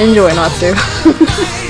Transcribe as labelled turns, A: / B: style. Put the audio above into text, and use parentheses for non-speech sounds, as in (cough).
A: Enjoy Natsu. (laughs)